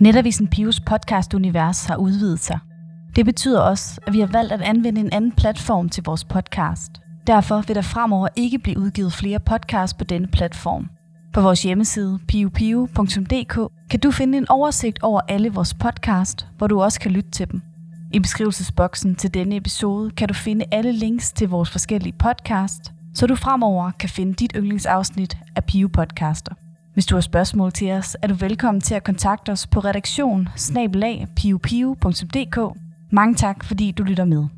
Netavisen Pius podcast-univers har udvidet sig. Det betyder også, at vi har valgt at anvende en anden platform til vores podcast. Derfor vil der fremover ikke blive udgivet flere podcasts på denne platform. På vores hjemmeside piupiu.dk kan du finde en oversigt over alle vores podcast, hvor du også kan lytte til dem. I beskrivelsesboksen til denne episode kan du finde alle links til vores forskellige podcast, så du fremover kan finde dit yndlingsafsnit af Piu Podcaster. Hvis du har spørgsmål til os, er du velkommen til at kontakte os på redaktion Mange tak, fordi du lytter med.